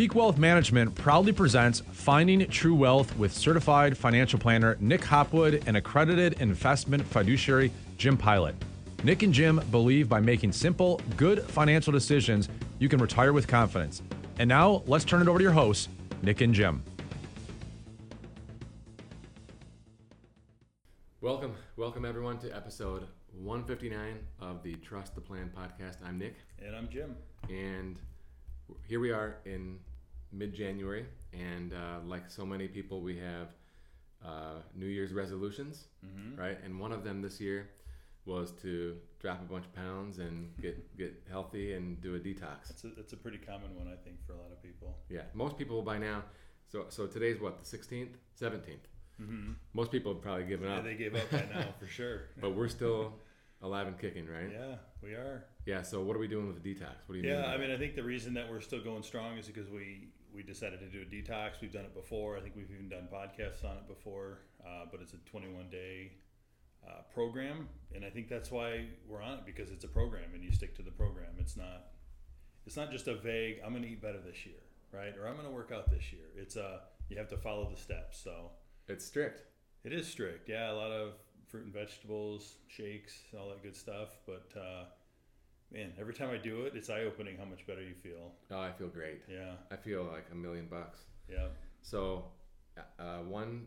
Peak Wealth Management proudly presents Finding True Wealth with certified financial planner Nick Hopwood and accredited investment fiduciary Jim Pilot. Nick and Jim believe by making simple, good financial decisions, you can retire with confidence. And now, let's turn it over to your hosts, Nick and Jim. Welcome, welcome everyone to episode 159 of the Trust the Plan podcast. I'm Nick, And I'm Jim. and here we are in mid January. And uh, like so many people, we have uh, New Year's resolutions, right? And one of them this year was to drop a bunch of pounds and get, get healthy and do a detox. It's a, it's a pretty common one, I think, for a lot of people. Yeah, most people by now. So, so today's what, the 16th? 17th. Most people have probably given Yeah, up, they gave up by now, for sure. but we're still alive and kicking, right? Yeah, we are. Yeah. So what are we doing with the detox? What do you mean? Yeah, by I mean, I think the reason that we're still going strong is because we we decided to do a detox. We've done it before. I think we've even done podcasts on it before. Uh, but it's a 21 day uh, program, and I think that's why we're on it because it's a program, and you stick to the program. It's not it's not just a vague. I'm going to eat better this year, right? Or I'm going to work out this year. It's a you have to follow the steps. So it's strict. It is strict, yeah. A lot of fruit and vegetables, shakes, all that good stuff. But uh, man, every time I do it, it's eye opening how much better you feel. Oh, I feel great. Yeah, I feel like a million bucks. yeah, So, uh, one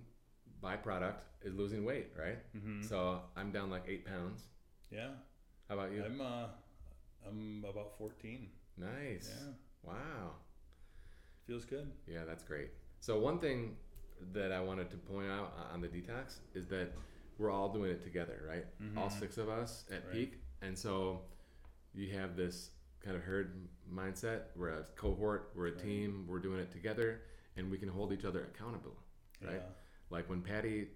byproduct is losing weight, right? Mhm. So I'm down like eight pounds. yeah. How about you? I'm uh, I'm about fourteen. nice. Yeah, Wow. feels good. Yeah, that's great. So one thing that I wanted to point out on the detox is that we're all doing it together, right? All six of us at Right. peak, and so you have this kind of herd mindset. We're a cohort, we're a team, we're doing it together, and we can hold each other accountable, right? Yeah. Like when Patty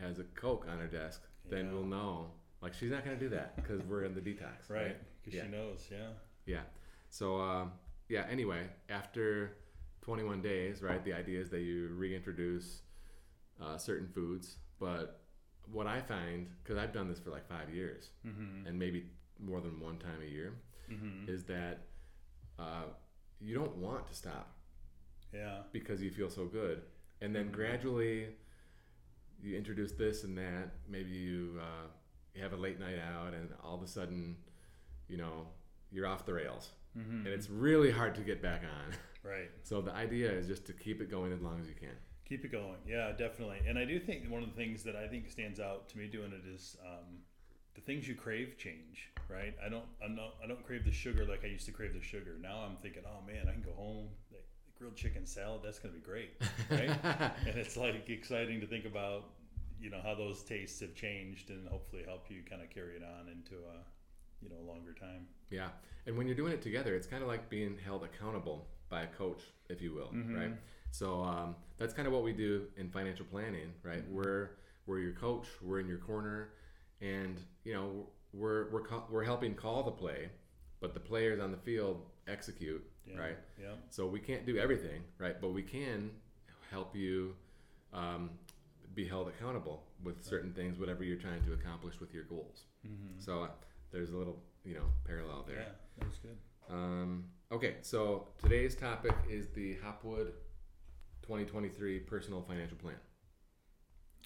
has a Coke on her desk, then Yeah. we'll know. Like she's not going to do that because we're in the detox, right? Right, because Yeah. she knows. Yeah, Yeah. So um, yeah. Anyway, after 21 days, right? The idea is that you reintroduce uh, certain foods, but what I find, because I've done this for like five years, mm-hmm. and maybe more than one time a year, Mm-hmm. is that uh, you don't want to stop yeah, because you feel so good, and then gradually you introduce this and that. Maybe you uh, you have a late night out, and all of a sudden, you know, you're off the rails, mm-hmm. and it's really hard to get back on. right. So the idea is just to keep it going as long as you can. Keep it going. Yeah, definitely. And I do think one of the things that I think stands out to me doing it is um, the things you crave change, right? I don't, I'm not, I don't crave the sugar like I used to crave the sugar. Now I'm thinking, oh man, I can go home, like, grilled chicken salad, that's gonna be great, right? and it's like exciting to think about, you know, how those tastes have changed and hopefully help you kind of carry it on into a, you know, longer time. Yeah, and when you're doing it together, it's kind of like being held accountable by a coach, if you will, right? So um, that's kind of what we do in financial planning, right? We're we're your coach, we're in your corner, and you know we're we're we're helping call the play, but the players on the field execute, Yeah. right? Yeah. So we can't do everything, right? But we can help you um, be held accountable with certain things, whatever you're trying to accomplish with your goals. So uh, there's a little, you know, parallel there. Yeah, that was good. Um, okay, so today's topic is the Hopwood 2023 Personal Financial Plan.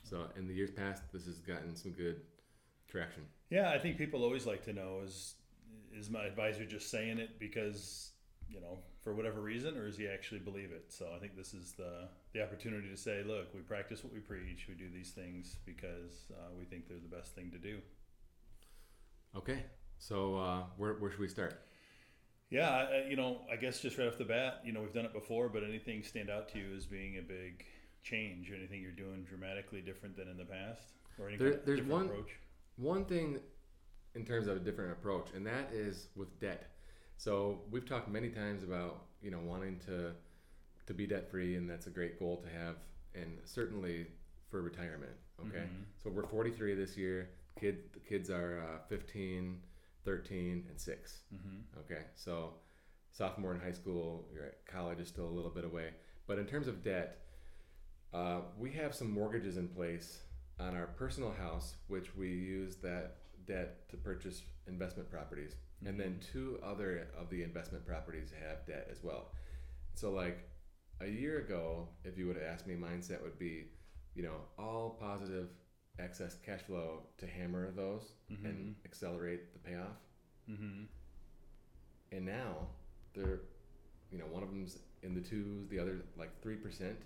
So in the years past, this has gotten some good traction. Yeah, I think people always like to know is is my advisor just saying it because you know for whatever reason, or does he actually believe it? So I think this is the the opportunity to say, look, we practice what we preach. We do these things because uh, we think they're the best thing to do. Okay, so uh, where, where should we start? Yeah, I, you know, I guess just right off the bat, you know, we've done it before, but anything stand out to you as being a big change? Anything you're doing dramatically different than in the past, or any There- kind of there's different one- approach? One thing in terms of a different approach, and that is with debt. So we've talked many times about you know wanting to to be debt free, and that's a great goal to have, and certainly for retirement. Okay, so we're 43 this year. Kid, the kids are uh, 15, 13, and 6 Okay, so sophomore in high school, you're at college is still a little bit away. But in terms of debt, uh, we have some mortgages in place on our personal house, which we use that debt to purchase investment properties. And then two other of the investment properties have debt as well. So like a year ago, if you would have asked me, mindset would be, you know, all positive excess cash flow to hammer those and accelerate the payoff. Mm-hmm. And now they're, you know, one of them's in the twos, the other like three percent.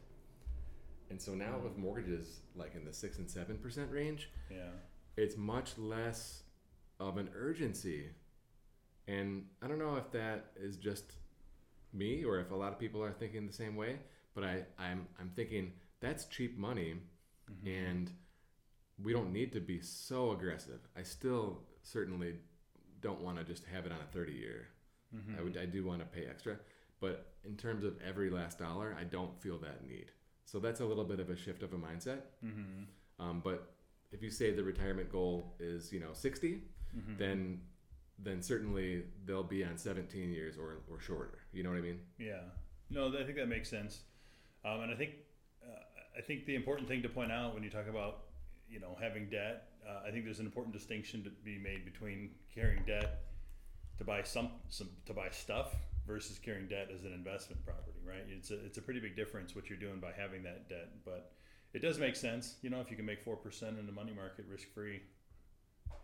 And so now with mm. mortgages like in the six and seven percent range, Yeah. it's much less of an urgency. And I don't know if that is just me or if a lot of people are thinking the same way, but I, I'm, I'm thinking that's cheap money mm-hmm. and we don't need to be so aggressive. I still certainly don't want to just have it on a 30 year. Mm-hmm. I would, I do want to pay extra, but in terms of every last dollar, I don't feel that need. So that's a little bit of a shift of a mindset. Mm-hmm. Um, but if you say the retirement goal is you know 60, Mm-hmm. then then certainly they'll be on 17 years or, or shorter. You know what I mean? Yeah. No, I think that makes sense. Um, and I think uh, I think the important thing to point out when you talk about you know having debt, uh, I think there's an important distinction to be made between carrying debt to buy some, some to buy stuff versus carrying debt as an investment property, right? It's a it's a pretty big difference what you're doing by having that debt, but it does make sense. You know, if you can make four percent in the money market risk free,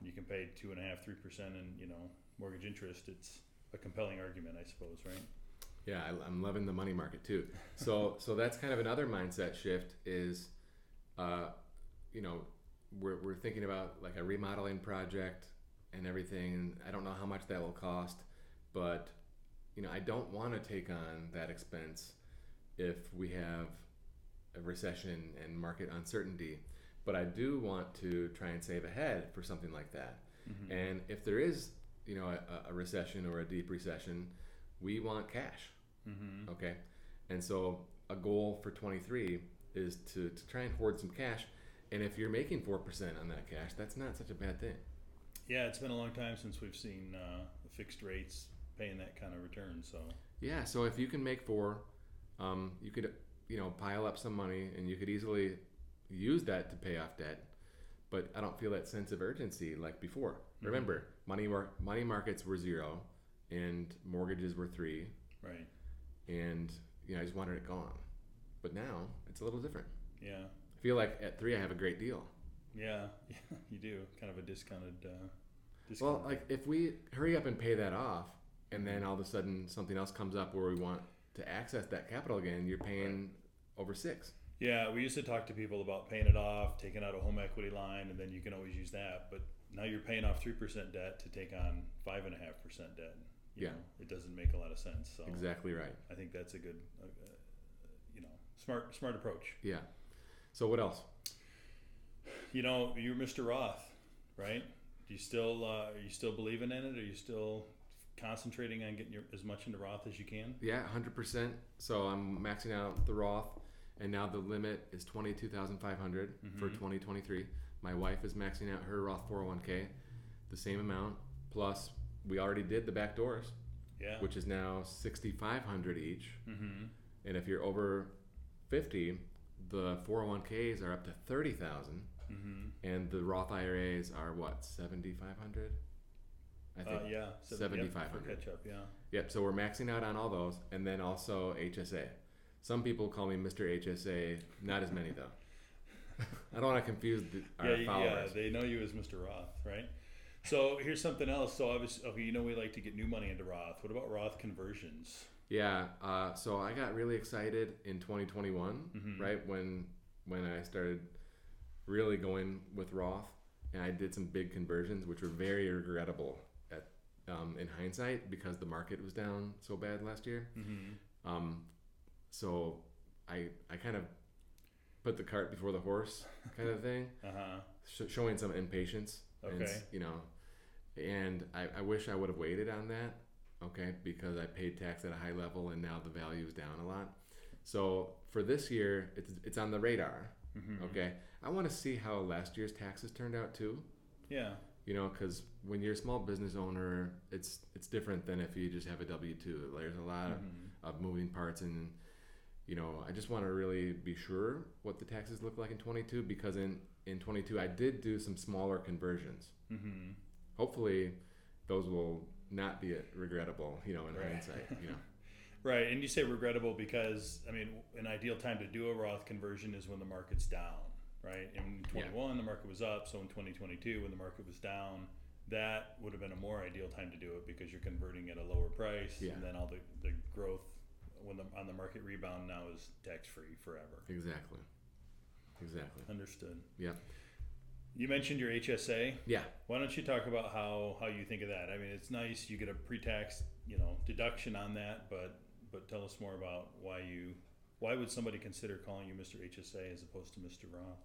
you can pay two and a half, three percent in you know mortgage interest. It's a compelling argument, I suppose, right? Yeah, I, I'm loving the money market too. So so that's kind of another mindset shift. Is uh, you know we're we're thinking about like a remodeling project and everything. I don't know how much that will cost, but you know I don't want to take on that expense if we have a recession and market uncertainty. But I do want to try and save ahead for something like that. And if there is, you know, a, a recession or a deep recession, we want cash. Mm-hmm. Okay. And so a goal for 23 is to, to try and hoard some cash. And if you're making 4% on that cash, that's not such a bad thing. Yeah, it's been a long time since we've seen uh, fixed rates paying that kind of return. So Yeah. So if you can make four, um, you could, you know, pile up some money and you could easily use that to pay off debt. But I don't feel that sense of urgency like before. Remember, money mar- money markets were zero, and mortgages were three, right, and you know I just wanted it gone. But now it's a little different. yeah, I feel like at three I have a great deal. yeah, yeah, you do kind of a discounted. Uh, Well, discounted like if we hurry up and pay that off, and then all of a sudden something else comes up where we want to access that capital again, you're paying over six. Yeah, we used to talk to people about paying it off, taking out a home equity line, and then you can always use that. But now you're paying off three percent debt to take on five and a half percent debt. You Yeah. know, it doesn't make a lot of sense. So Exactly right. I think that's a good, uh, uh, you know, smart smart approach. Yeah. So what else? You know, you're Mr. Roth, right? Do you still uh, are you still believing in it? Are you still concentrating on getting your, as much into Roth as you can? Yeah, hundred percent. So I'm maxing out the Roth, and now the limit is twenty two thousand five hundred for Mhm. twenty twenty three. My wife is maxing out her Roth four hundred one k, the same amount. Plus, we already did the back doors, Yeah. which is now sixty five hundred each. mm-hmm. And if you're over fifty, the four hundred one ks are up to thirty thousand, Mm-hmm. and the Roth IRAs are what seventy five hundred. I think. Uh, yeah. So- 7,500. for catch up. Yeah. Yep. So we're maxing out on all those, and then also HSA. Some people call me Mr. HSA. Not as many though. I don't want to confuse the, our yeah, yeah, followers. they know you as Mr. Roth, right? So here's something else. So obviously, okay, you know we like to get new money into Roth. What about Roth conversions? Yeah. Uh, so I got really excited in 2021, Mhm. right when when I started really going with Roth, and I did some big conversions, which were very regrettable um, in hindsight because the market was down so bad last year. Mm-hmm. Um, so I I kind of put the cart before the horse, kind of thing, Uh huh. sh- showing some impatience. And, Okay. you know, and I, I wish I would have waited on that. Okay, because I paid tax at a high level and now the value is down a lot. So for this year, it's it's on the radar. Mm-hmm. Okay, I want to see how last year's taxes turned out too. Yeah. You know, because when you're a small business owner, it's it's different than if you just have a W two. There's a lot of Mhm. of moving parts and you know i just want to really be sure what the taxes look like in 22 because in in 22 i did do some smaller conversions Mm-hmm. hopefully those will not be regrettable you know in Right. hindsight you know Right, and you say regrettable because I mean, an ideal time to do a Roth conversion is when the market's down, right? In 21, the market was up, so in 2022, when the market was down, that would have been a more ideal time to do it because you're converting at a lower price, Yeah. and then all the, the growth when the on the market rebound now is tax free forever. Exactly. Exactly. Understood. Yeah. You mentioned your HSA. Yeah. Why don't you talk about how, how you think of that? I mean, it's nice you get a pre-tax, you know, deduction on that, but but tell us more about why you why would somebody consider calling you Mr. HSA as opposed to Mr. Roth?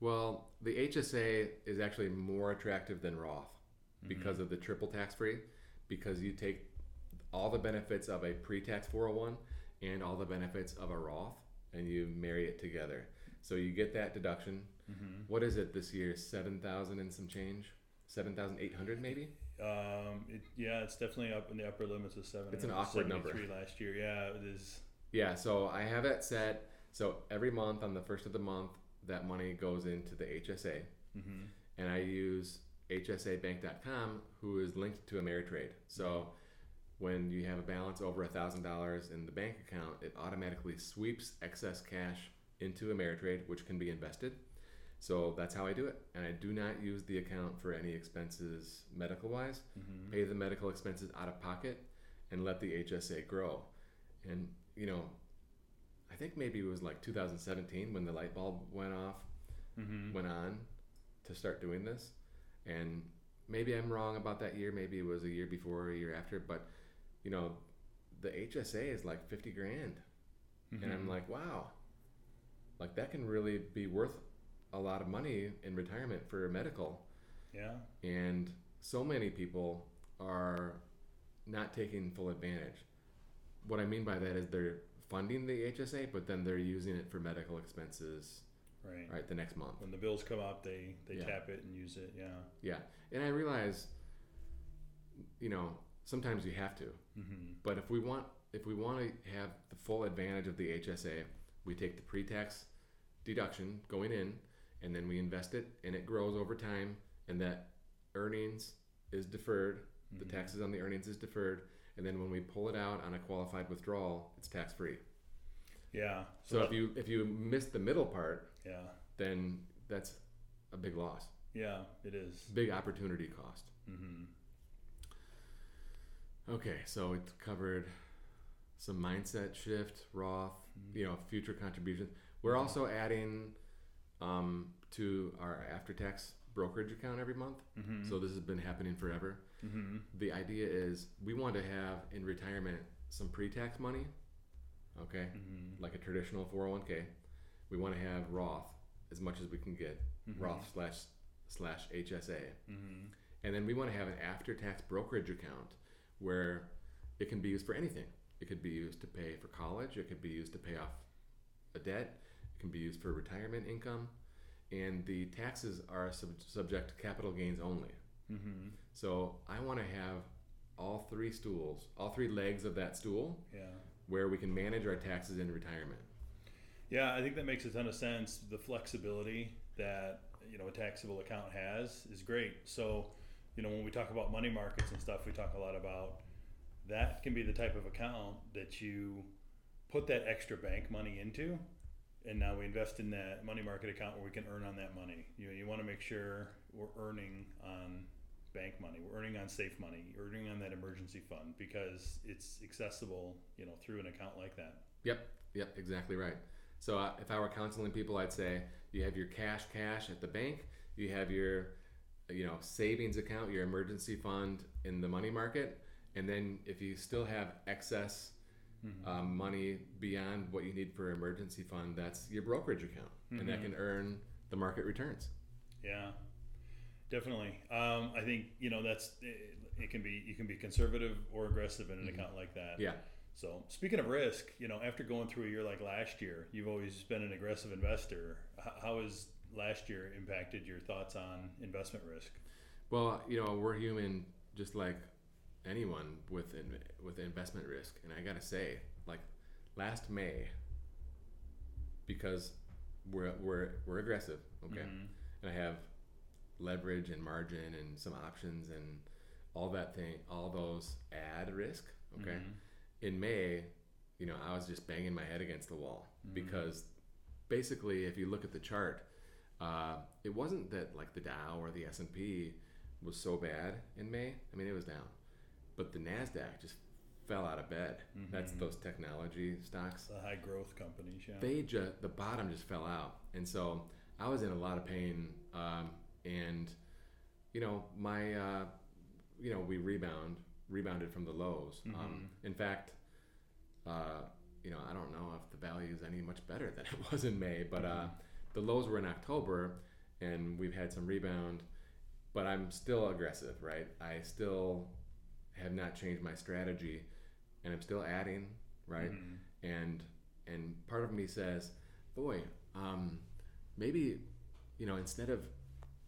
Well, the HSA is actually more attractive than Roth because of the triple tax free, because you take all the benefits of a pre tax 401 and all the benefits of a Roth and you marry it together. So you get that deduction. What is it this year? 7,000 and some change? 7,800 maybe? Um, it, yeah, it's definitely up in the upper limits of seven. It's an awkward number. Last year. Yeah, it is. Yeah, so I have it set. So every month on the first of the month, that money goes into the HSA. Mm-hmm. and I use HSABank.com, who is linked to Ameritrade. So when you have a balance over thousand dollars in the bank account, it automatically sweeps excess cash into Ameritrade, which can be invested. So that's how I do it, and I do not use the account for any expenses medical wise. Mm-hmm. Pay the medical expenses out of pocket, and let the HSA grow. And you know, think maybe it was like 2017 when the light bulb went off Mm-hmm. went on to start doing this. And maybe I'm wrong about that year. Maybe it was a year before or a year after. But, you know, the HSA is like 50 grand. And Mm-hmm. I'm like, wow, like that can really be worth a lot of money in retirement for medical. yeah, And so many people are not taking full advantage. What I mean by that is they're funding the HSA, but then they're using it for medical expenses, right. right, the next month. When the bills come up, they they Yeah. tap it and use it. Yeah. Yeah, and I realize, you know, sometimes you have to. Mm-hmm. But if we want, if we want to have the full advantage of the HSA, we take the pre-tax deduction going in, and then we invest it, and it grows over time, and that earnings is deferred. The Mhm. taxes on the earnings is deferred, and then when we pull it out on a qualified withdrawal, it's tax free. Yeah. So if you if you miss the middle part, yeah, then that's a big loss, yeah, it is. big opportunity cost. Mm-hmm. Okay, so it covered some mindset shift, Roth, you know, future contributions. We're also adding um, to our after-tax brokerage account every month. Mm-hmm. So this has been happening forever. mm-hmm. The idea is we want to have in retirement some pre-tax money, okay, Mm-hmm. like a traditional 401k. We want to have Roth as much as we can get, Mhm. Roth slash slash HSA. Mm-hmm. And then we want to have an after tax brokerage account where it can be used for anything. It could be used to pay for college, it could be used to pay off a debt, it can be used for retirement income, and the taxes are sub- subject to capital gains only. Mm-hmm. So I want to have all three stools, all three legs of that stool Yeah. where we can manage our taxes in retirement. Yeah, I think that makes a ton of sense. The flexibility that you know a taxable account has is great. So, you know, when we talk about money markets and stuff, we talk a lot about that can be the type of account that you put that extra bank money into, and now we invest in that money market account where we can earn on that money. You you want to make sure we're earning on bank money, we're earning on safe money, we're earning on that emergency fund because it's accessible, you know, through an account like that. Yep, yep, exactly right. So uh, if I were counseling people, I'd say you have your cash cash at the bank, you have your you know savings account, your emergency fund in the money market, and then if you still have excess um, money beyond what you need for emergency fund, that's your brokerage account, and that Mhm. can earn the market returns. Yeah, definitely. Um, I think you know that's it, it can be you can be conservative or aggressive in an account like that. Yeah. So speaking of risk, you know, after going through a year like last year, you've always been an aggressive investor. How has last year impacted your thoughts on investment risk? Well, you know, we're human just like anyone with in, with investment risk, and I gotta say, like last May, because we're we're we're aggressive, okay, Mhm. and I have leverage and margin and some options and all that thing, all those add risk, okay. Mhm. In May, you know, I was just banging my head against the wall because basically, if you look at the chart, uh, it wasn't that like the Dow or the S and P was so bad in May. I mean, it was down, but the Nasdaq just fell out of bed. That's those technology stocks. The high growth companies, yeah. They just the bottom just fell out, and so I was in a lot of pain. Um, and you know, my uh, you know, we rebound rebounded from the lows. Um, in fact, uh, you know, I don't know if the value is any much better than it was in May, but uh, the lows were in October, and we've had some rebound. But I'm still aggressive, right? I still have not changed my strategy, and I'm still adding, right? Mm-hmm. And and part of me says, boy, um, maybe you know, instead of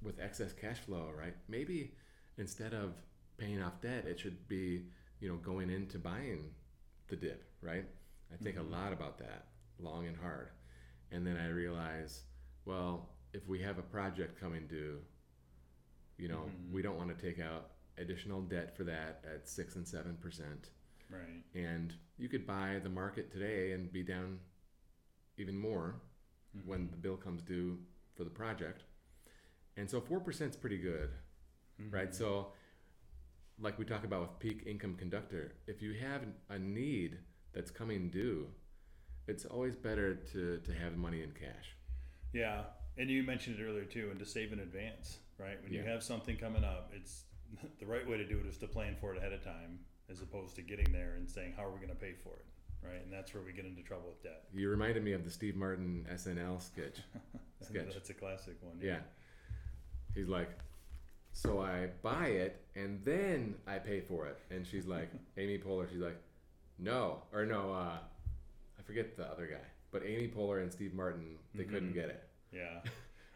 with excess cash flow, right? Maybe instead of paying off debt, it should be you know going into buying the dip, right? I think a mm-hmm. lot about that, long and hard. And then I realize, well, if we have a project coming due, you know, mm-hmm. we don't want to take out additional debt for that at six and seven percent. right. And you could buy the market today and be down even more mm-hmm. when the bill comes due for the project. And so four percent is pretty good, mm-hmm. right? So, like we talk about with peak income conductor, if you have a need that's coming due, it's always better to to have money in cash. Yeah, and you mentioned it earlier too, and to save in advance, right? When you have something coming up, it's the right way to do it is to plan for it ahead of time, as opposed to getting there and saying, "How are we going to pay for it?" Right, and that's where we get into trouble with debt. You reminded me of the Steve Martin SNL sketch. sketch. That's a classic one. Yeah. He's like, so I buy it and then I pay for it. And she's like, Amy Poehler, she's like, no, or no, uh, I forget the other guy, but Amy Poehler and Steve Martin, they couldn't get it. yeah,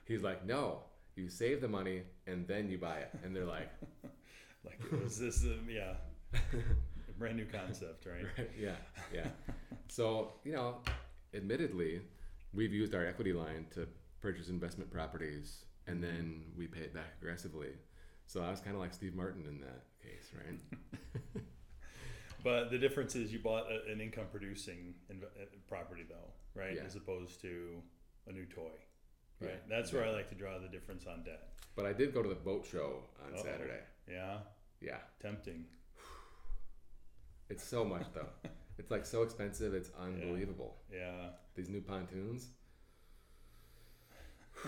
He's like, no, you save the money and then you buy it. And they're like, like it was this, um, yeah, a brand new concept, right? Right, yeah, yeah. So, you know, admittedly, we've used our equity line to purchase investment properties and then we pay it back aggressively. So I was kind of like Steve Martin in that case, right? But the difference is you bought a, an income producing inv- uh, property though, right? Yeah. As opposed to a new toy, right? Yeah, That's where I like to draw the difference on debt. But I did go to the boat show on Uh-oh. Saturday. Yeah, Yeah. tempting. It's so much though. it's like so expensive, it's unbelievable. Yeah. These new pontoons.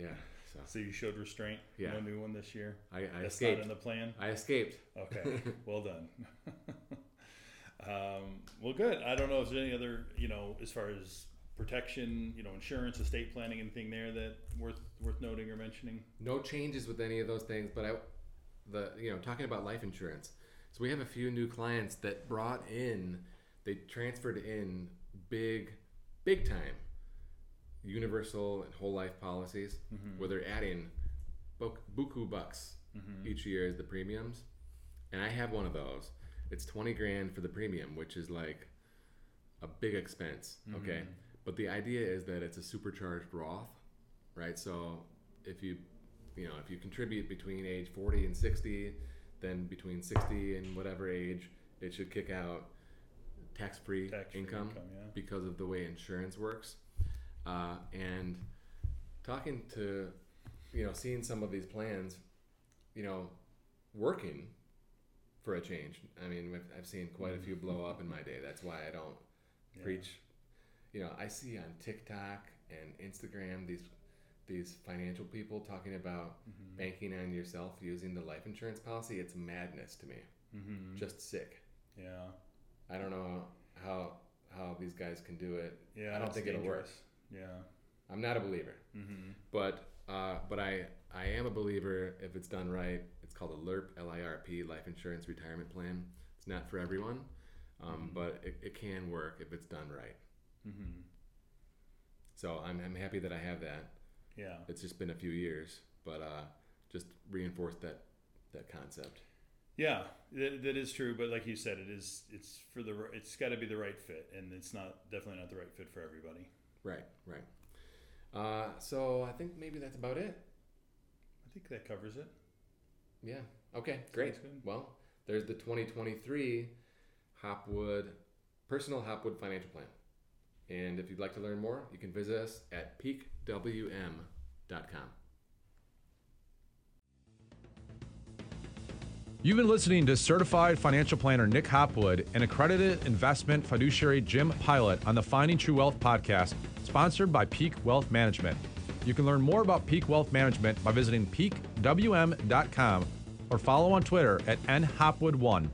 yeah. So So you showed restraint. Yeah. No new one this year. I, I That's escaped. not in the plan. I escaped. Okay. well done. um, well, good. I don't know if there's any other, you know, as far as protection, you know, insurance, estate planning, anything there that worth worth noting or mentioning. no changes with any of those things but i the you know talking about life insurance. So we have a few new clients that brought in they transferred in big big time universal and whole life policies mm-hmm. where they're adding bu- buku bucks mm-hmm. each year as the premiums. And i have one of those. It's 20 grand for the premium which is like a big expense okay mm-hmm. But the idea is that it's a supercharged roth right? So if you you know if you contribute between age 40 and 60 then between 60 and whatever age it should kick out tax-free, Tax-free income, income, yeah. because of the way insurance works. Uh, and talking to you know seeing some of these plans you know working for a change. I mean I've, seen quite a few blow up in my day. That's why i don't Yeah. preach you know i see on tiktok and instagram these these financial people talking about Mm-hmm. banking on yourself using the life insurance policy it's madness to me Mm-hmm. just sick Yeah. i don't know how how these guys can do it Yeah. i don't think it'll work. Yeah. i'm not a believer Mm-hmm. but uh, but I I am a believer if it's done right. It's called a LIRP L I R P Life Insurance Retirement Plan. It's not for everyone, um, but it, it can work if it's done right. Mm-hmm. So I'm I'm happy that I have that. Yeah. It's just been a few years, but uh, just reinforced that that concept. Yeah, that, that is true. But like you said, it is. It's for the. It's got to be the right fit, and it's not definitely not the right fit for everybody. Right, right. Uh, so I think maybe that's about it. I think that covers it. Yeah. Okay. Great. Well, there's the 2023 Hopwood personal Hopwood financial plan. And if you'd like to learn more, you can visit us at peakwm.com. You've been listening to certified financial planner Nick Hopwood and accredited investment fiduciary Jim Pilot on the Finding True Wealth podcast, sponsored by Peak Wealth Management. You can learn more about Peak Wealth Management by visiting peakwm.com or follow on Twitter at nhopwood1.